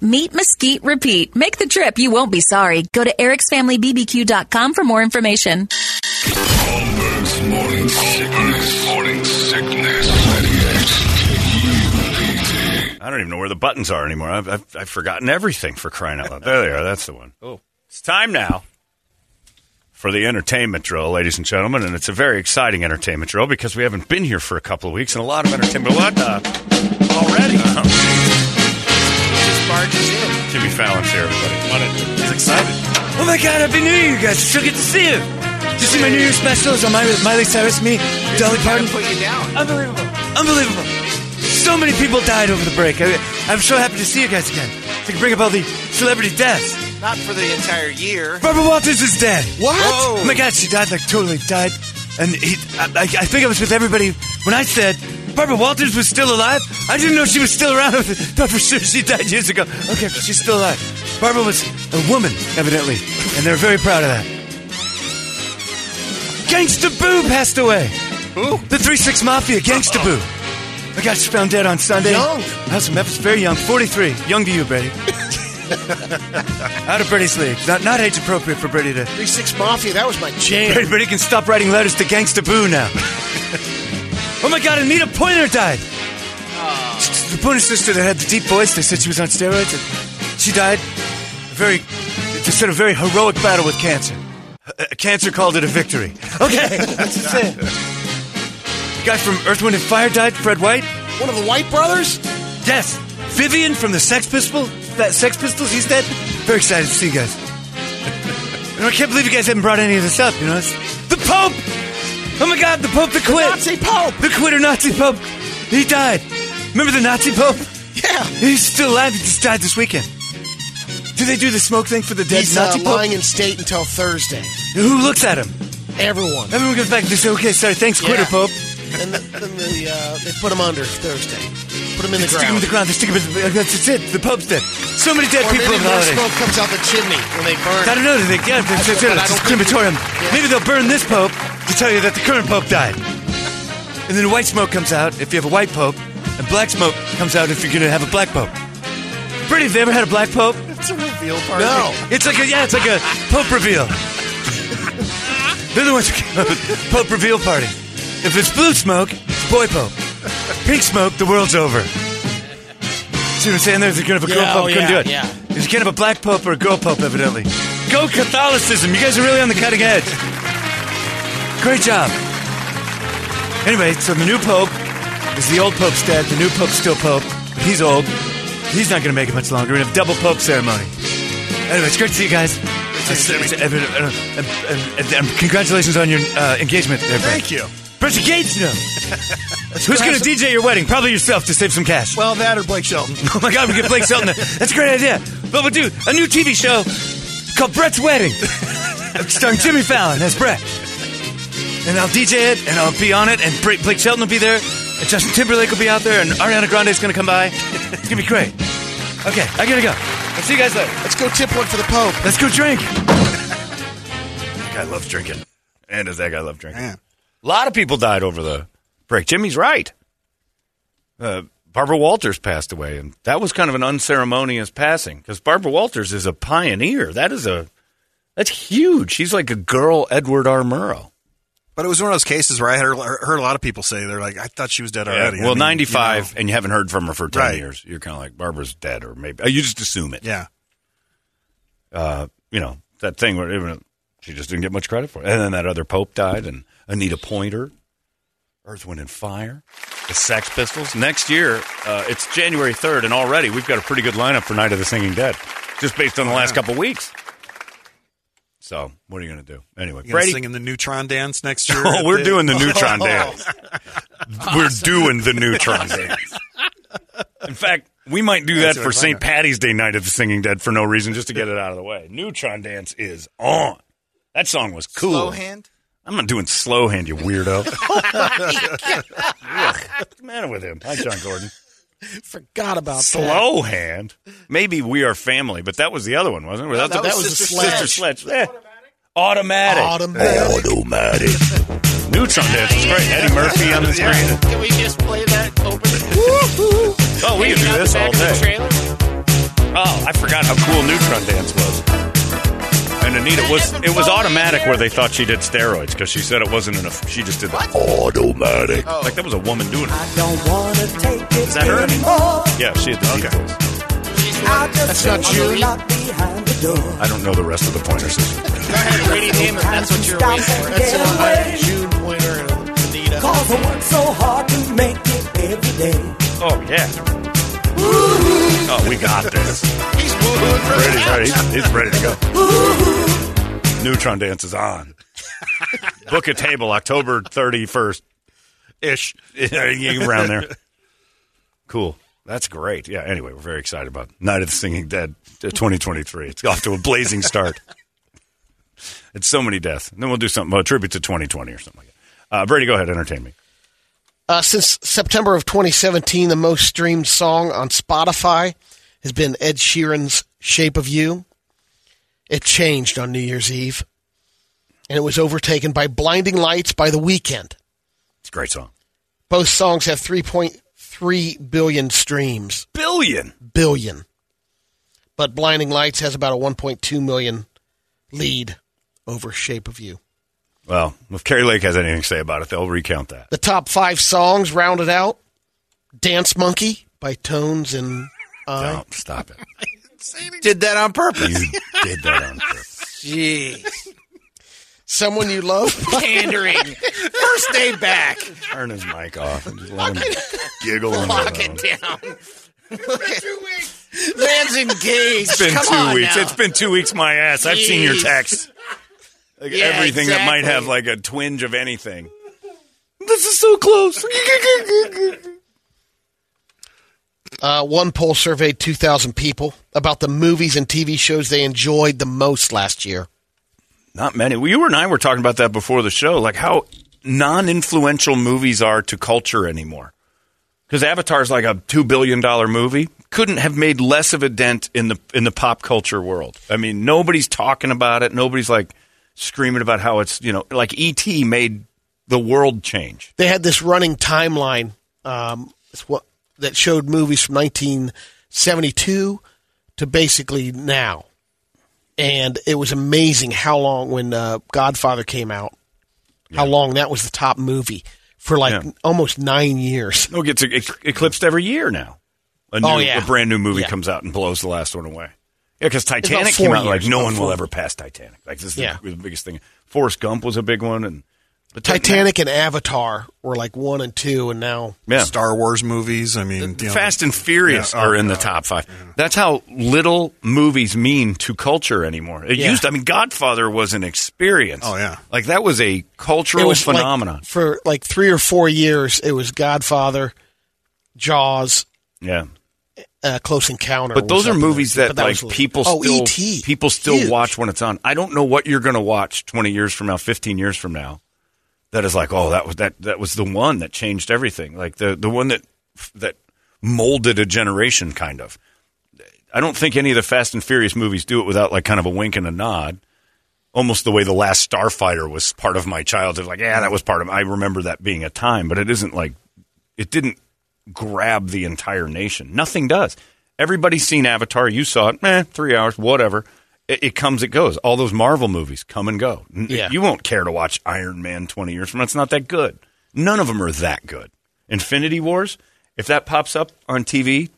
Meat Mesquite Repeat. Make the trip. You won't be sorry. Go to ericsfamilybbq.com for more information. Holmberg's morning sickness. Morning sickness. I don't even know where the buttons are anymore. I've, I've, I've forgotten everything for crying out loud. There they are. That's the one. Oh, it's time now for the entertainment drill, ladies and gentlemen, and it's a very exciting entertainment drill because we haven't been here for a couple of weeks and a lot of entertainment. What uh, already? Just barges in. Jimmy Fallon's here, everybody. He's excited. Oh my god, Happy New Year, you guys. So good to see you. Did you see my New Year specials on Miley, Miley Cyrus, me, Dolly Trying Parton? put you down. Unbelievable. Unbelievable. So many people died over the break. I, I'm so happy to see you guys again. To bring up all the celebrity deaths. Not for the entire year. Barbara Walters is dead. What? Oh my god, she died, like totally died. And he, I, I I think I was with everybody when I said Barbara Walters was still alive. I didn't know she was still around. Thought for sure she died years ago. Okay, but she's still alive. Barbara was a woman, evidently, and they're very proud of that. Gangsta Boo passed away. Who? The 3 6 Mafia, Gangsta Boo. I got found dead on Sunday. Young. House of Memphis, very young, 43. Young to you, Brady. Out of Brady's league. Not, not age appropriate for Brady to. 3-6 Mafia, that was my jam. Brady, Brady can stop writing letters to Gangsta Boo now. oh my god, Anita Pointer died. The Pointer sister that had the deep voice, they said she was on steroids. And she died. A very, just had a very heroic battle with cancer. Uh, cancer called it a victory. Okay, that's just it. The guy from Earth, Wind, and Fire died, Fred White. One of the White Brothers? Yes. Vivienne from the Sex Pistols. That Sex Pistols, he's dead. Very excited to see you guys. I can't believe you guys haven't brought any of this up. You know, it's the Pope. Oh my God, the Pope, the quit, Nazi Pope. the quitter Nazi Pope. He died. Remember the Nazi Pope? Yeah. He's still alive. He just died this weekend. Do they do the smoke thing for the dead He's uh, Nazi Pope? lying in state until Thursday. Who looks at him? Everyone. Everyone goes back and they say, "Okay, sorry, thanks, quitter Yeah. Pope." And then the, uh, they put him under Thursday. Put him in the Stick him in ground. the ground. They stick him in the, that's that's it. The Pope's dead. So many dead Or people maybe in more holidays. smoke comes out the chimney when they burn. I don't know. They, yeah, they, they, But I it's don't think- crematorium. Yeah. Maybe they'll burn this pope to tell you that the current pope died. And then white smoke comes out if you have a white pope, and black smoke comes out if you're going to have a black pope. Brady, have you ever had a black pope? It's a reveal party. No. It's like a yeah, it's like a pope reveal. They're the ones who came up with pope reveal party. If it's blue smoke, it's boy pope. Pink smoke, the world's over. See what I'm saying? There's a kind of a girl Yeah, pope oh, couldn't yeah, do it. yeah. There's a kind of a black pope or a girl pope, evidently. Go Catholicism! You guys are really on the cutting edge. Great job. Anyway, so the new pope is the old pope's dead. The new pope's still pope. but He's old. He's not going to make it much longer. We're going to have double pope ceremony. Anyway, it's great to see you guys. Uh, uh, uh, uh, Congratulations on your uh, engagement there, Brett. Thank you. Brett Gates. Who's going to DJ your wedding? Probably yourself to save some cash. Well, that or Blake Shelton. Oh my God, we get Blake Shelton. That's a great idea. But we'll do a new TV show called Brett's Wedding, starring Jimmy Fallon as Brett. And I'll DJ it, and I'll be on it, and Blake Shelton will be there, and Justin Timberlake will be out there, and Ariana Grande's going to come by. It's going to be great. Okay, I gotta go. I'll see you guys later. Let's go tip one for the Pope. Let's go drink. That guy loves drinking. And does that guy love drinking? A lot of people died over the break. Jimmy's right. Uh, Barbara Walters passed away, and that was kind of an unceremonious passing because Barbara Walters is a pioneer. That is a that's huge. She's like a girl Edward R. Murrow. But it was one of those cases where I heard, heard a lot of people say they're like, I thought she was dead already. I well, mean, ninety five, you know. and you haven't heard from her for ten Right. years. You're kind of like Barbara's dead, or maybe you just assume it. yeah. uh, you know, that thing where even she just didn't get much credit for it. And then that other Pope died, and Anita Pointer, Earth, Wind, and Fire, the Sex Pistols. Next year, uh, it's January 3rd, and already we've got a pretty good lineup for Night of the Singing Dead. just based on the last couple weeks. So, what are you going to do? Anyway, You gonna Brady. sing in the Neutron dance next year? Oh, we're the- doing the neutron dance. We're doing the neutron dance. In fact, we might do that for St. Patty's Day night at the Singing Dead for no reason, just to get it out of the way. Neutron dance is on. That song was cool. Slow hand. I'm not doing slow hand, you weirdo. What's the matter with him? Hi, John Gordon. Forgot about that. Slow hand. Maybe we are family, but that was the other one, wasn't it? that was Sister the Sledge. Sister Sledge. Eh. Automatic. Automatic. Automatic. Neutron dance is great. Eddie Murphy on the screen. Can we just play that opening? Oh, we can do this all day. Oh, I forgot how cool Neutron Dance was. And Anita was it was automatic where they thought she did steroids because she said it wasn't enough. She just did the automatic. Like that was a woman doing it. I don't wanna take it. Is that her? Yeah, she had the deep voice. That's not June. I don't know the rest of the pointers. Go ahead, Brady, name it. That's what you're waiting for. That's uh, June Pointer and Anita. Oh yeah. Oh, we got this. He's woohooing for ready. He's, he's ready to go. Neutron Dance is on. Book a table October 31st. Ish. Around there. Cool. That's great. Yeah, anyway, we're very excited about Night of the Singing Dead uh, 2023. It's off to a blazing start. it's so many deaths. And then we'll do something, a tribute to 2020 or something like that. Uh, Brady, go ahead, entertain me. Uh, since September of 2017, the most streamed song on Spotify has been Ed Sheeran's Shape of You. It changed on New Year's Eve, and it was overtaken by Blinding Lights by The Weeknd. It's a great song. Both songs have 3.3 billion streams. Billion. Billion. But Blinding Lights has about a 1.2 million lead over Shape of You. Well, if Kari Lake has anything to say about it, they'll recount that. The top five songs rounded out Dance Monkey by Tones and I. Don't stop it. Did that on purpose. You did that on purpose. Jeez. Someone You Love by Pandering. First day back. Turn his mic off and just let him giggle. on Lock his own. it down. Man's engaged. It's been Come two on weeks. now. It's been two weeks, my ass. I've seen your Jeez. texts. Like Yeah, everything that might exactly. have like a twinge of anything. This is so close. Uh, one poll surveyed 2,000 people about the movies and TV shows they enjoyed the most last year. Not many. Well, you and I were talking about that before the show, like how non-influential movies are to culture anymore. Because Avatar's like a two billion dollar movie, couldn't have made less of a dent in the in the pop culture world. I mean, nobody's talking about it. Nobody's like screaming about how it's you know like ET made the world change. They had this running timeline um, it's what, that showed movies from 1972 to basically now. And it was amazing how long, when uh, Godfather came out, how long that was the top movie for like Yeah. almost nine years. No, it gets eclipsed every year now. A new, Oh, yeah. a brand new movie Yeah. comes out and blows the last one away. Yeah, because Titanic came out like no one will ever pass Titanic. Like this is Yeah. the, the biggest thing. Forrest Gump was a big one, and but Titanic and Avatar were like one and two, and now yeah, Star Wars movies. I mean, you know, Fast and Furious Yeah, are oh, in the top five. That's how little movies mean to culture anymore. It Yeah. used. I mean, Godfather was an experience. Oh, yeah. like that was a cultural it was like, phenomenon. for like three or four years. It was Godfather, Jaws, yeah. uh, Close Encounter. But those are movies that, But like people oh, still E.T. people still Huge. watch when it's on. I don't know what you're going to watch 20 years from now, 15 years from now. That is like, oh, that was that that was the one that changed everything. Like the the one that that molded a generation kind of. I don't think any of the Fast and Furious movies do it without like kind of a wink and a nod. Almost the way the last Starfighter was part of my childhood. Like, yeah, that was part of. I remember that being a time, but it isn't like it didn't grab the entire nation. Nothing does. Everybody's seen Avatar. You saw it. Eh, three hours, whatever. It, it comes, it goes. All those Marvel movies come and go. Yeah. You won't care to watch Iron Man 20 years from now. It's not that good. None of them are that good. Infinity Wars, if that pops up on TV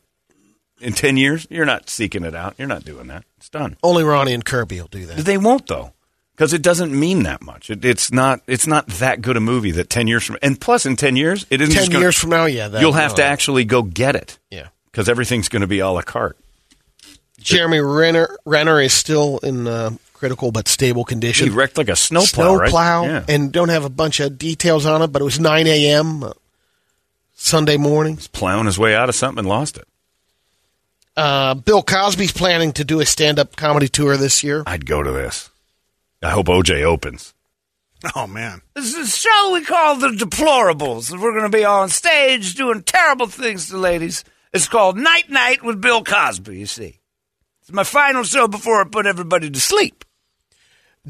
in 10 years, you're not seeking it out. You're not doing that. It's done. Only Ronnie and Kirby will do that. They won't though, because it doesn't mean that much. It, it's not. It's not that good a movie that ten years from. And plus, in ten years, it isn't. Ten just gonna- years from now, yeah, that, you'll have to uh, actually go get it Yeah. because everything's going to be a la carte. Jeremy Renner Renner is still in uh, critical but stable condition. He wrecked like a snowplow, Snow right? plow, Yeah. and don't have a bunch of details on it, but it was 9 a.m. uh, Sunday morning. He's plowing his way out of something and lost it. Uh, Bill Cosby's planning to do a stand-up comedy tour this year. I'd go to this. I hope OJ opens. Oh man, This is a show we call The Deplorables. We're going to be on stage doing terrible things to ladies. It's called Night Night with Bill Cosby, you see. It's my final show before I put everybody to sleep.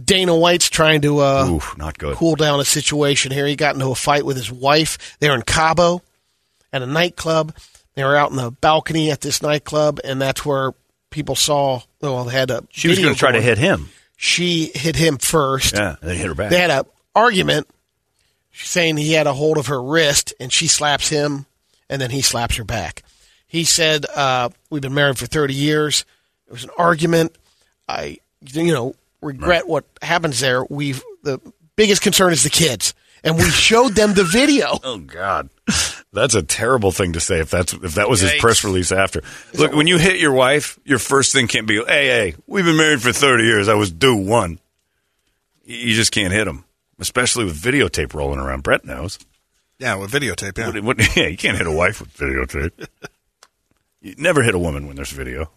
Dana White's trying to uh, Oof, not good. cool down a situation here. He got into a fight with his wife. They were in Cabo at a nightclub. They were out in the balcony at this nightclub, and that's where people saw. Well, they had a. She was going to try to hit him. She hit him first. Yeah, and then hit her back. They had a argument. She's saying he had a hold of her wrist, and she slaps him, and then he slaps her back. He said, uh, "We've been married for thirty years. It was an argument. I, you know, regret what happens there. We've the biggest concern is the kids, and we showed them the video. Oh God, that's a terrible thing to say. If that's if that was his press release after. Look, when you hit your wife, your first thing can't be, "Hey, hey, we've been married for thirty years. I was due one." You just can't hit them, especially with videotape rolling around. Brett knows. yeah, with videotape. Yeah, What- what- yeah, you can't hit a wife with videotape. you never hit a woman when there's video.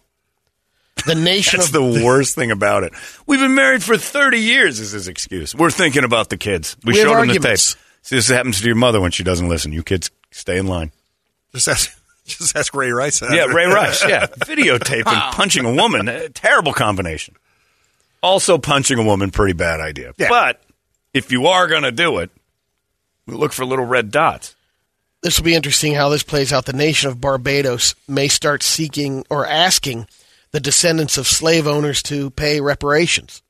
The nation That's of the worst thing about it. We've been married for 30 years, is his excuse. We're thinking about the kids. We, We have showed them the tape. arguments. See, this happens to your mother when she doesn't listen. You kids stay in line. just ask, just ask Ray Rice. Yeah, Ray Rice. Yeah, videotape and punching a woman, eh, terrible combination. Also, punching a woman, pretty bad idea. Yeah. But if you are going to do it, look for little red dots. this will be interesting how this plays out. The nation of Barbados may start seeking or asking the descendants of slave owners to pay reparations.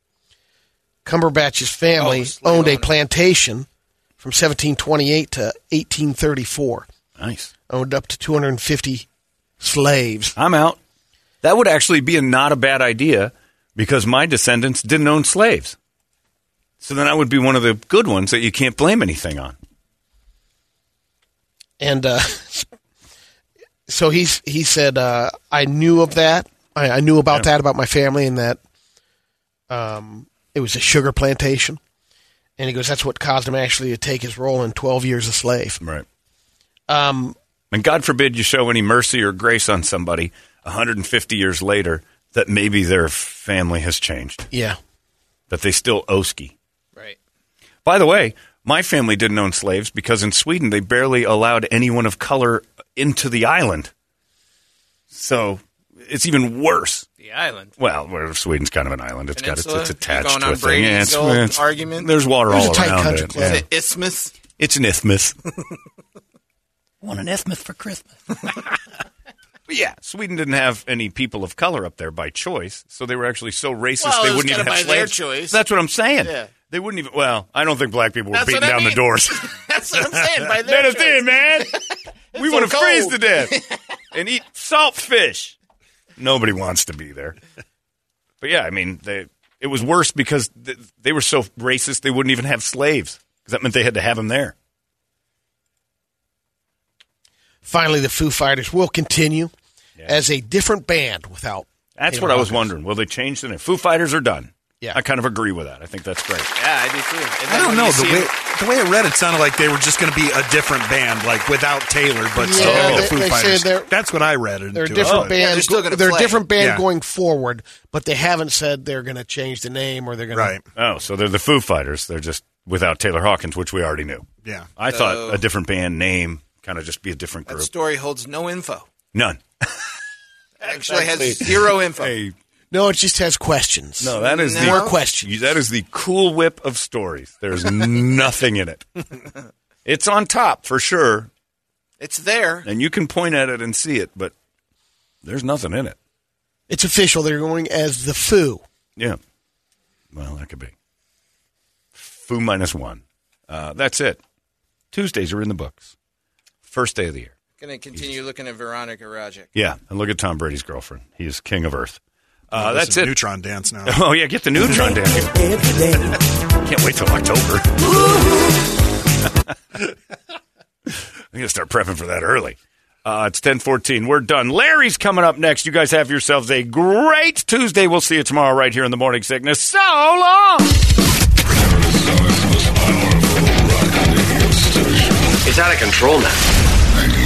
Cumberbatch's family Oh, owned a plantation from 1728 to 1834, Nice. owned up to 250 slaves. I'm out. That would actually be a not a bad idea because my descendants didn't own slaves. So then I would be one of the good ones that you can't blame anything on. And uh, so he's he said, uh, I knew of that. I, I knew about that about my family, and that um, it was a sugar plantation. And he goes, that's what caused him actually to take his role in Twelve Years a Slave. Right. Um, And God forbid you show any mercy or grace on somebody 150 years later that maybe their family has changed, yeah, that they still owe ski. Right. By the way, my family didn't own slaves because in Sweden they barely allowed anyone of color into the island. So it's even worse. The island. Well, where Sweden's kind of an island. It's got it's, Peninsula? it's attached going to on a thing. Yeah, it's, old it's- argument? There's water There's all a tight around country it. club. Yeah. Is it isthmus? It's an isthmus. Want an isthmus for Christmas? But yeah, Sweden didn't have any people of color up there by choice, so they were actually so racist Well, they wouldn't even have by their slaves. choice. That's what I'm saying. Yeah. They wouldn't even. Well, I don't think black people were That's beating what I down the doors. That's what I'm saying. By their Let us choice. in, man. we so want to freeze to death and eat salt fish. Nobody wants to be there. But yeah, I mean, they, it was worse because th- they were so racist they wouldn't even have slaves because that meant they had to have them there. finally, the Foo Fighters will continue as a different band without. That's Taylor what I was wondering. Will they change the name? Foo Fighters are done. Yeah. I kind of agree with that. I think that's great. Yeah, I do too. And I don't know the way it- the way I read it sounded like they were just going to be a different band, like without Taylor, but still Yeah, be the they- Foo say Fighters. they're- That's what I read. Into They're a it. different Oh. band. Yeah, they're still gonna they're a different band Yeah. going forward, but they haven't said they're going to change the name or they're going to. Right. to. Oh, so they're the Foo Fighters. They're just without Taylor Hawkins, which we already knew. Yeah. I So- thought a different band name, kind of just be a different that group. story holds no info. None. Actually, has zero info. Hey, No, it just has questions. no, that is No. the More questions. That is the cool whip of stories. There's nothing in it. It's on top for sure, It's there. and you can point at it and see it, but there's nothing in it. It's official. They're going as the Foo. Yeah. Well, that could be. Foo minus one. Uh, that's it. Tuesdays are in the books. First day of the year. Going to continue looking at Veronika Rajek. Yeah, and look at Tom Brady's girlfriend. He is king of Earth. Uh, that's is it. Neutron dance now. Oh yeah, get the neutron dance. Can't wait till October. I'm gonna start prepping for that early. Uh, it's 1014. We're done. Larry's coming up next. You guys have yourselves a great Tuesday. We'll see you tomorrow right here in the Morning Sickness. So long! It's out of control now.